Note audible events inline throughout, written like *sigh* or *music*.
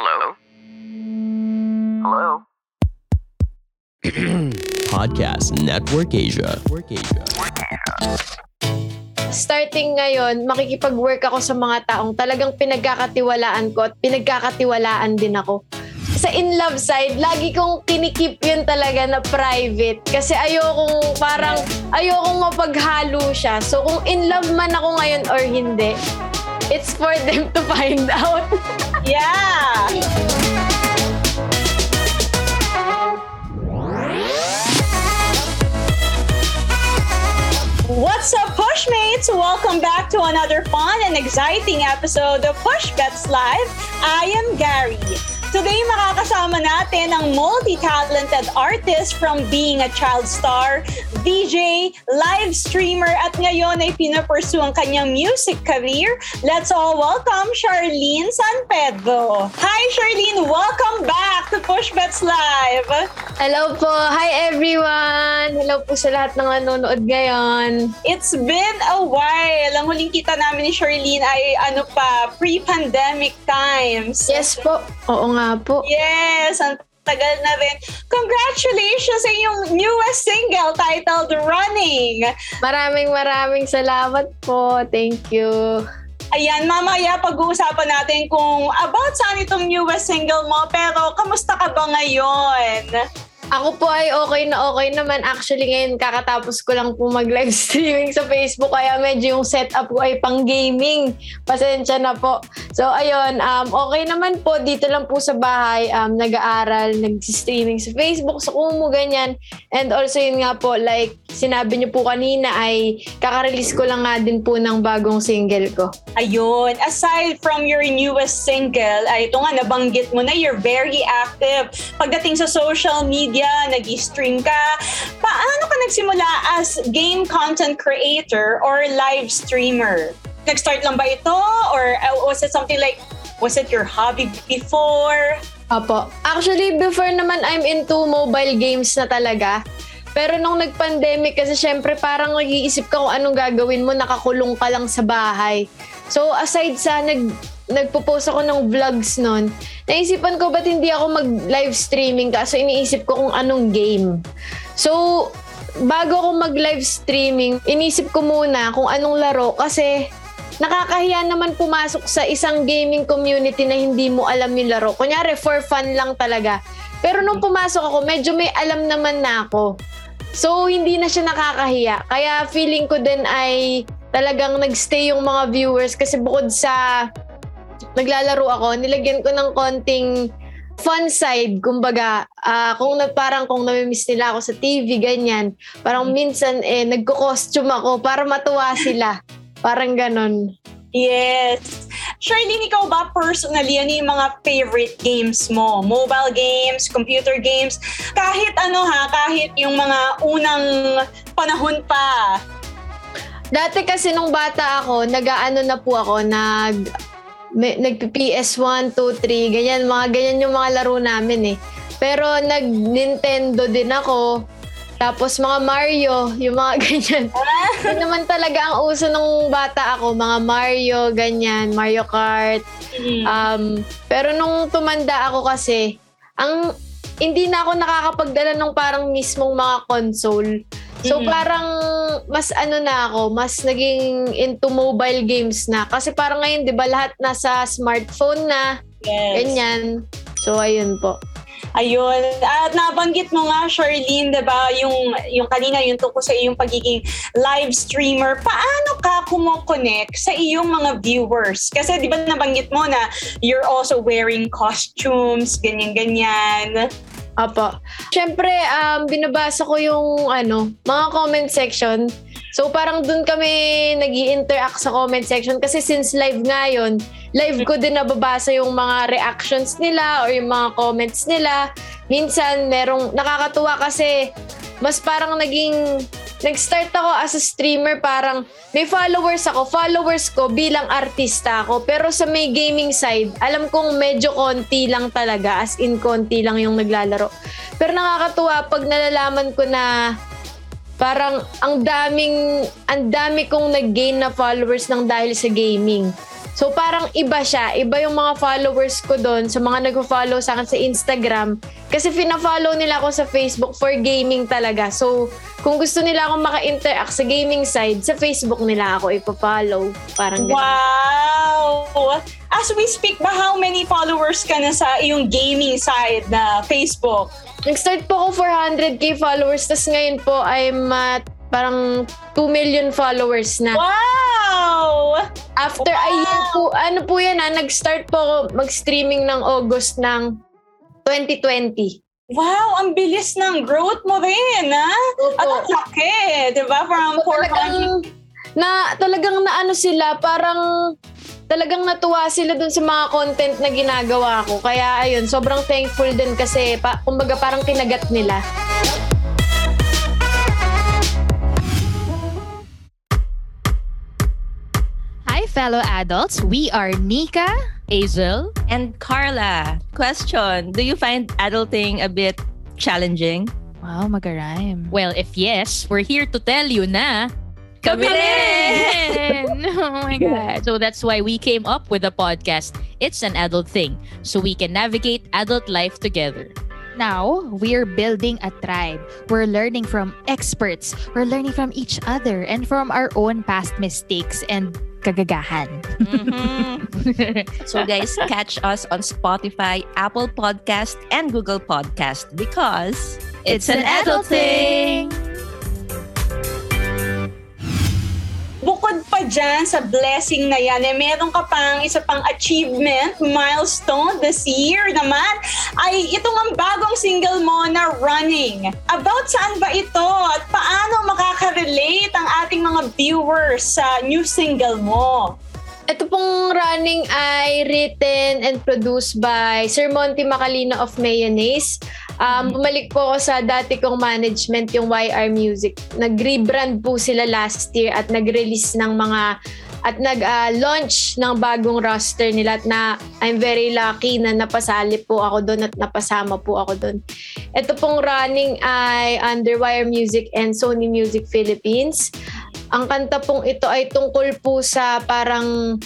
Hello? Hello? *clears throat* Podcast Network Asia. Network Asia. starting ngayon, makikipag-work ako sa mga taong talagang pinagkakatiwalaan ko at pinagkakatiwalaan din ako. Sa in love side, lagi kong kinikip yun talaga na private kasi ayokong parang ayokong mapaghalo siya. So kung in love man ako ngayon or hindi, it's for them to find out. *laughs* Yeah! What's up, Pushmates? Welcome back to another fun and exciting episode of Push Bets Live. I am Gary. Today, makakasama natin ang multi-talented artist from being a child star, DJ, live streamer, at ngayon ay pinapursue ang kanyang music career. Let's all welcome Charlene San Pedro. Hi, Charlene! Welcome back to Push Bets Live! Hello po. Hi everyone. Hello po sa lahat ng nanonood ngayon. It's been a while. Ang huling kita namin ni Charlene ay ano pa, pre-pandemic times. Yes po. Oo nga po. Yes, ang tagal na rin. Congratulations sa iyong newest single titled Running. Maraming maraming salamat po. Thank you. Ayan, mamaya pag-uusapan natin kung about saan itong newest single mo. Pero kamusta ka ba ngayon? Ako po ay okay na okay naman. Actually, ngayon kakatapos ko lang po mag-live *laughs* streaming sa Facebook. Kaya medyo yung setup ko ay pang gaming. Pasensya na po. So, ayun. Um, okay naman po. Dito lang po sa bahay. Um, nag-aaral, nag-streaming sa Facebook, sa Kumu, ganyan. And also, yun nga po, like sinabi niyo po kanina ay kaka-release ko lang nga din po ng bagong single ko. Ayun, aside from your newest single, ay ito nga, nabanggit mo na, you're very active. Pagdating sa social media, nag-stream ka. Paano ka nagsimula as game content creator or live streamer? Nag-start lang ba ito? Or uh, was it something like, was it your hobby before? Apo. Actually, before naman I'm into mobile games na talaga. Pero nung nag-pandemic kasi syempre parang nag-iisip ka kung anong gagawin mo, nakakulong ka lang sa bahay. So aside sa nag nagpo-post ako ng vlogs noon, naisipan ko ba't hindi ako mag-live streaming kaso iniisip ko kung anong game. So bago ako mag-live streaming, inisip ko muna kung anong laro kasi nakakahiya naman pumasok sa isang gaming community na hindi mo alam yung laro. Kunyari, for fun lang talaga. Pero nung pumasok ako, medyo may alam naman na ako. So, hindi na siya nakakahiya. Kaya feeling ko din ay talagang nagstay yung mga viewers kasi bukod sa naglalaro ako, nilagyan ko ng konting fun side, kumbaga, ah, kung na, parang kung namimiss nila ako sa TV, ganyan, parang minsan eh, nagko-costume ako para matuwa sila. Parang ganon. Yes. Charlene, ikaw ba personally, ano yung mga favorite games mo? Mobile games, computer games, kahit ano ha, kahit yung mga unang panahon pa. Dati kasi nung bata ako, nag-ano na po ako, nag nag-PS1, 2, 3, ganyan, mga ganyan yung mga laro namin eh. Pero nag-Nintendo din ako. Tapos mga Mario, yung mga *laughs* ganyan. Yun naman talaga ang uso nung bata ako, mga Mario, ganyan, Mario Kart. Um, pero nung tumanda ako kasi, ang hindi na ako nakakapagdala ng parang mismong mga console. So Mhm. parang mas ano na ako, mas naging into mobile games na. Kasi parang ngayon, di ba, lahat nasa smartphone na, yes. ganyan. So ayun po. Ayun. At nabanggit mo nga, Charlene, di ba, yung, yung kanina, yung tungkol sa iyong pagiging live streamer, paano ka kumokonek sa iyong mga viewers? Kasi di ba nabanggit mo na you're also wearing costumes, ganyan-ganyan. Apo. Siyempre, um, binabasa ko yung ano, mga comment section. So parang dun kami nag interact sa comment section kasi since live nga yun, live ko din nababasa yung mga reactions nila or yung mga comments nila. Minsan merong nakakatuwa kasi mas parang naging nag-start ako as a streamer parang may followers ako. Followers ko bilang artista ako. Pero sa may gaming side, alam kong medyo konti lang talaga. As in, konti lang yung naglalaro. Pero nakakatuwa pag nalalaman ko na parang ang daming, ang dami kong nag-gain na followers ng dahil sa gaming. So parang iba siya. Iba yung mga followers ko doon sa mga nag-follow sa akin sa Instagram. Kasi fina-follow nila ako sa Facebook for gaming talaga. So kung gusto nila akong maka-interact sa gaming side, sa Facebook nila ako ipa-follow. Parang ganun. Wow! As we speak ba, how many followers ka na sa iyong gaming side na Facebook? Nag-start po ako 400k followers. Tapos ngayon po I'm at parang 2 million followers na. Wow! After a year po, ano po yan ha, nag-start po ako mag-streaming ng August ng 2020. Wow, ang bilis ng growth mo rin, ha? At ang laki, di ba? From So, 400 talagang, na, talagang na ano sila, parang talagang natuwa sila dun sa mga content na ginagawa ko. Kaya ayun, sobrang thankful din kasi pa, kumbaga parang kinagat nila. Fellow adults. We are Nika. Hazel? And Carla, question Do you find adulting a bit challenging? Wow, mag-rhyme. Well, if yes, we're here to tell you na Kami rin! *laughs* oh my God. So that's why we came up with a podcast, It's an Adult Thing, so we can navigate adult life together. Now, we're building a tribe. We're learning from experts. We're learning from each other and from our own past mistakes and kagagahan. Mhm. so, guys, catch us on Spotify, Apple Podcast, and Google Podcast because it's, an adult thing. Dyan sa blessing na yan, eh, meron ka pang isa pang achievement, milestone this year naman, ay itong ang bagong single mo na Running. About saan ba ito at paano makaka-relate ang ating mga viewers sa new single mo? Ito pong running ay written and produced by Sir Monty Macalino of Mayonnaise. Um, bumalik po ako sa dati kong management, yung YR Music. Nag-rebrand po sila last year at nag-release ng mga at nag-launch ng bagong roster nila at na I'm very lucky na napasali po ako doon at napasama po ako doon. Ito pong running ay under Wire Music and Sony Music Philippines. Ang kanta pong ito ay tungkol po sa parang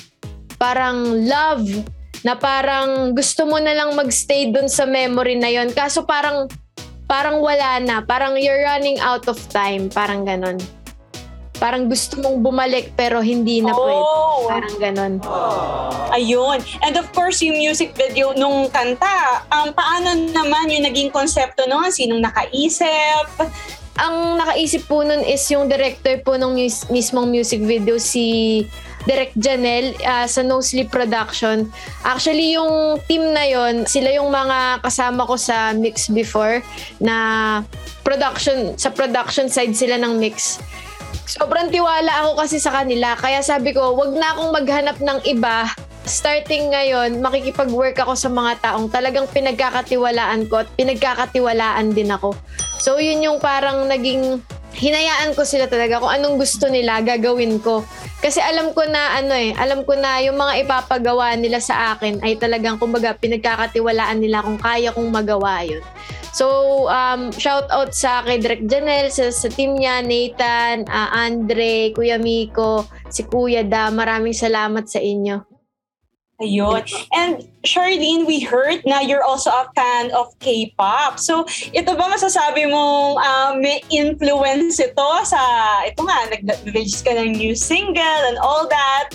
parang love na parang gusto mo na lang magstay dun sa memory na yon kaso parang parang wala na. Parang you're running out of time. Parang ganon. Parang gusto mong bumalik pero hindi na pwede. Oh, parang ganon. Ayun. And of course, yung music video nung kanta, um, paano naman yung naging konsepto nun? Sinong nakaisip? ang nakaisip po nun is yung director po ng mus- mismong music video si Direk Janel ah, sa No Sleep Production. Actually, yung team na yon sila yung mga kasama ko sa mix before na production, sa production side sila ng mix. Sobrang tiwala ako kasi sa kanila. Kaya sabi ko, wag na akong maghanap ng iba. Starting ngayon, makikipag-work ako sa mga taong talagang pinagkakatiwalaan ko at pinagkakatiwalaan din ako. So yun yung parang naging hinayaan ko sila talaga kung anong gusto nila gagawin ko. Kasi alam ko na ano eh, alam ko na yung mga ipapagawa nila sa akin ay talagang kumbaga pinagkakatiwalaan nila kung kaya kong magawa yun. So, um, shout out sa kay Direk Janel, sa, sa team niya, Nathan, ah, Andre, Kuya Miko, si Kuya Da. Maraming salamat sa inyo. Ayun. And Charlene, we heard na you're also a fan of K-pop. So, ito ba masasabi mong ah, may influence ito sa, ito nga, nag-release ka ng new single and all that?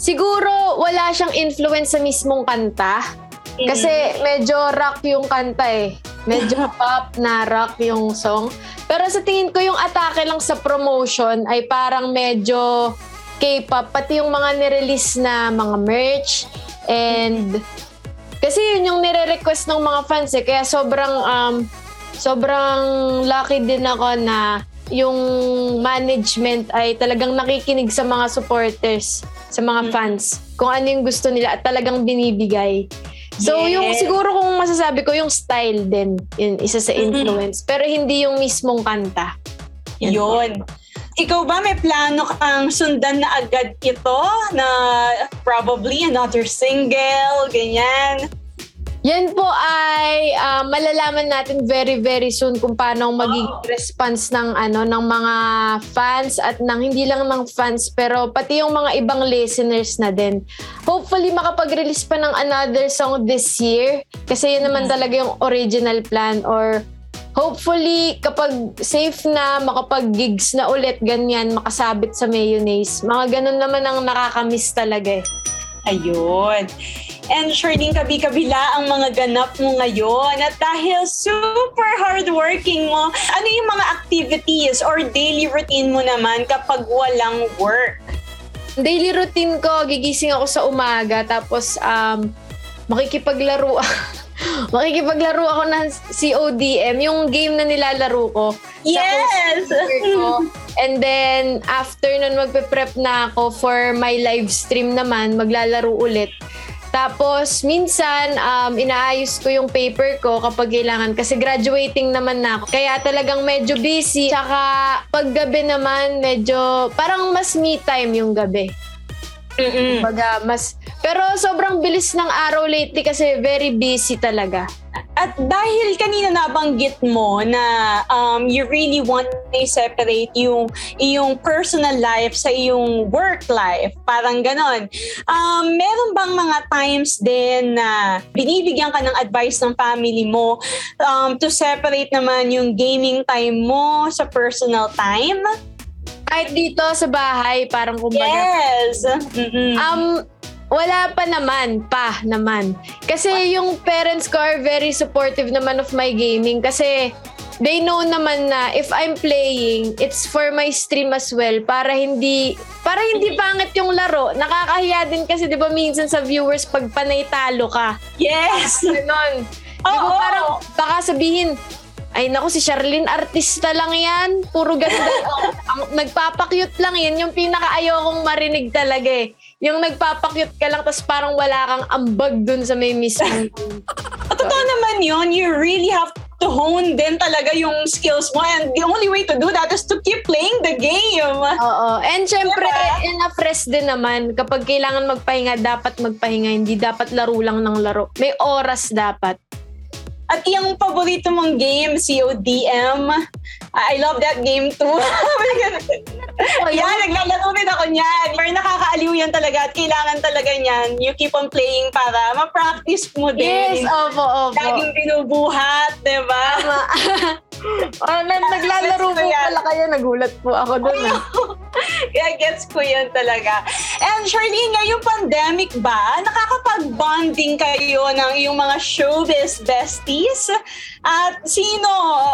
Siguro wala siyang influence sa mismong kanta. Kasi medyo rock yung kanta eh. Medyo *laughs* pop na rock yung song. Pero sa tingin ko yung atake lang sa promotion ay parang medyo K-pop. Pati yung mga nirelease na mga merch. And kasi yun yung nire-request ng mga fans eh. Kaya sobrang um, sobrang lucky din ako na yung management ay talagang nakikinig sa mga supporters, sa mga fans, kung ano yung gusto nila at talagang binibigay. So, Yes. yung siguro kung masasabi ko, yung style din, yun, isa sa influence. Pero hindi yung mismong kanta. Yan. Yun. Ikaw ba may plano kang sundan na agad ito na probably another single, ganyan? Yan po ay ah, malalaman natin very very soon kung paano magiging response ng ano ng mga fans at ng hindi lang ng fans pero pati yung mga ibang listeners na din. Hopefully makapag-release pa ng another song this year kasi yun naman talaga yung original plan or hopefully kapag safe na makapag-gigs na ulit ganyan makasabit sa mayonnaise. Mga ganun naman ang nakakamiss talaga eh. Ayun. And Charlene, kabi-kabila ang mga ganap mo ngayon. At dahil super hardworking mo, ano yung mga activities or daily routine mo naman kapag walang work? daily routine ko, gigising ako sa umaga, tapos um, makikipaglaro *laughs* makikipaglaro ako ng CODM, yung game na nilalaro ko. Yes! ko. And then, after nun, magpe-prep na ako for my live stream naman, maglalaro ulit. Tapos, minsan, um, inaayos ko yung paper ko kapag kailangan kasi graduating naman na ako. Kaya talagang medyo busy. Tsaka, paggabi naman, medyo, parang mas me time yung gabi. Mm-mm. Baga, mas, pero sobrang bilis ng araw lately kasi very busy talaga. At dahil kanina nabanggit mo na um, you really want to separate yung iyong personal life sa iyong work life, parang ganon. Um, meron bang mga times din na binibigyan ka ng advice ng family mo um, to separate naman yung gaming time mo sa personal time? Kahit dito sa bahay, parang kumbaga, Yes! Mm-mm. Um, wala pa naman, pa naman. Kasi yung parents ko are very supportive naman of my gaming kasi they know naman na if I'm playing, it's for my stream as well para hindi para hindi pangit yung laro. Nakakahiya din kasi 'di ba minsan sa viewers pag panay talo ka. yes! Ganon. Di ba Oo. parang baka sabihin, ay naku si Charlene artista lang yan. Puro ganda. *laughs* Ang nagpapakyut lang yan. Yung pinakaayaw kong marinig talaga eh. Yung nagpapakyut ka lang tapos parang wala kang ambag dun sa may mismong *laughs* At Totoo naman yun. You really have to hone din talaga yung skills mo and the only way to do that is to keep playing the game. Oo. And syempre, Diba? enough rest din naman. Kapag kailangan magpahinga, dapat magpahinga. Hindi dapat laro lang ng laro. May oras dapat. At yung paborito mong game, CODM, I love that game too. *laughs* Oh, yan, naglalaro din ako niyan. Pero nakakaaliw yan talaga at kailangan talaga niyan. You keep on playing para ma-practice mo Yes, din. opo, opo. Laging binubuhat, di ba? Tama. oh, *laughs* na, naglalaro po pala kayo. Nagulat po ako dun. ah. *laughs* Kaya gets ko yan talaga. And Charlene, ngayong pandemic ba, nakakapag-bonding kayo ng iyong mga showbiz besties? At sino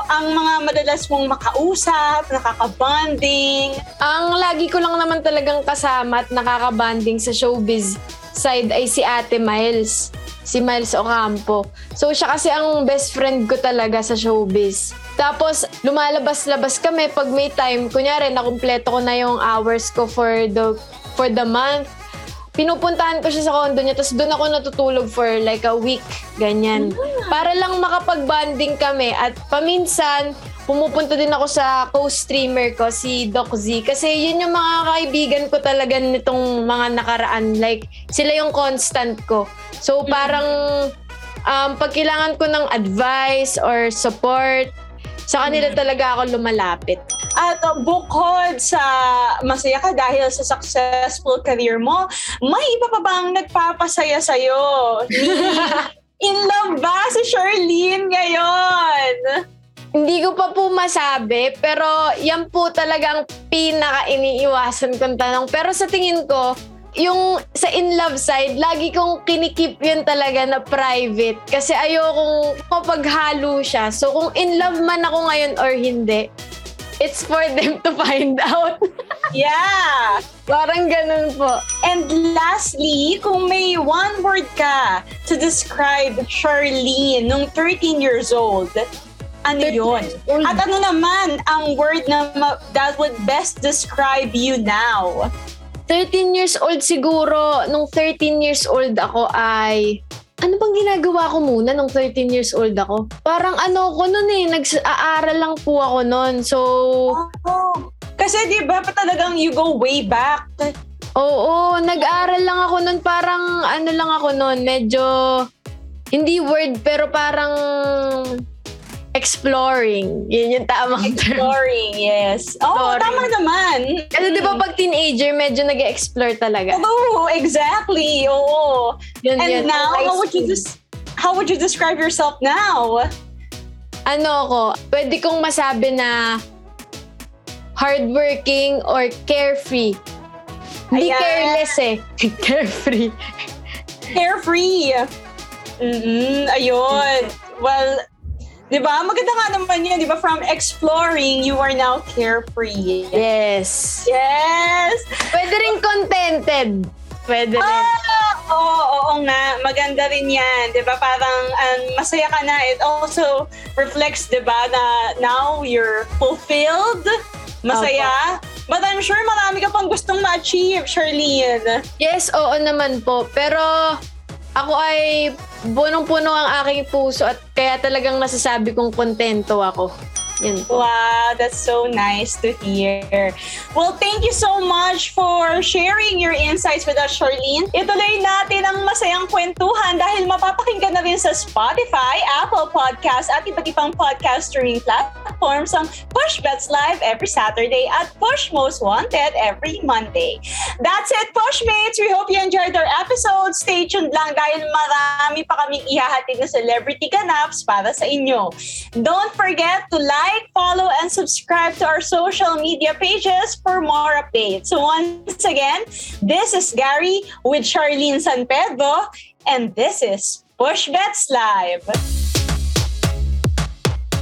ang mga madalas mong makausap, nakaka-bonding? Ang lagi ko lang naman talagang kasama at nakakabanding sa showbiz side ay si Ate Miles. Si Miles Ocampo. So siya kasi ang best friend ko talaga sa showbiz. Tapos lumalabas-labas kami pag may time. Kunyari, nakumpleto ko na yung hours ko for the for the month. Pinupuntahan ko siya sa condo niya, tapos doon ako natutulog for like a week, ganyan. Para lang makapag-bonding kami. At paminsan, pumupunta din ako sa co-streamer ko, si Doc Z. Kasi yun yung mga kaibigan ko talaga nitong mga nakaraan. Like, sila yung constant ko. So, parang um, pag kailangan ko ng advice or support, sa kanila talaga ako lumalapit. At uh, bukod sa masaya ka dahil sa successful career mo, may iba pa bang nagpapasaya sa'yo? *laughs* In love ba si Charlene ngayon? Hindi ko pa po masabi, pero yan po talagang pinaka-iniiwasan kong tanong. Pero sa tingin ko, yung sa in love side, lagi kong kinikip yun talaga na private. Kasi ayokong mapaghalo siya. So kung in love man ako ngayon or hindi, it's for them to find *laughs* out. Yeah! Parang ganun po. And lastly, kung may one word ka to describe Charlene nung 13 years old, ano 13 yun? At ano naman ang word na ma- that would best describe you now? 13 years old siguro, nung 13 years old ako ay... Ano bang ginagawa ko muna nung 13 years old ako? Parang ano ko nun eh, nag-aaral lang po ako nun. So, Oh. Kasi di ba pa talagang you go way back. oo, nag-aaral lang ako nun. Parang ano lang ako nun, medyo hindi word, pero parang exploring. Yun yung tamang term. Exploring, yes. Oh, Exploring. tama naman. Kasi di ba pag teenager, medyo nag-explore talaga. Oo, exactly. Oo. Yun, And yun. now, how would you des- how would you describe yourself now? ano ko, pwede kong masabi na hardworking or carefree. Hindi Ayan. careless eh. *laughs* carefree. Carefree. Mm-mm, ayun. Well, di ba? Maganda nga naman yun, di ba? From exploring, you are now carefree. Yes. Yes! Pwede rin contented. Pwede rin. Ah, oo, oo nga. Maganda rin yan. Di ba? Parang um, masaya ka na. It also reflects, di ba, na now you're fulfilled. Masaya. But I'm sure marami ka pang gustong ma-achieve, Charlene. Yes, oo naman po. Pero ako ay punong-puno ang aking puso at kaya talagang nasasabi kong kontento ako. Yan po. Wow, that's so nice to hear. Well, thank you so much for sharing your insights with us, Charlene. Ituloy natin ang masayang kwentuhan dahil mapapakinggan na rin sa Spotify, Apple Podcast at iba't ibang podcast streaming platforms ang Push Bets Live every Saturday at Push Most Wanted every Monday. That's it, Pushmates! We hope you enjoyed our episode. Stay tuned lang dahil marami pa kaming ihahatid na celebrity ganaps para sa inyo. Don't forget to like, follow, and subscribe to our social media pages for more updates. So once again, this is Gary with Charlene San Pedro, and this is Push Bets Live.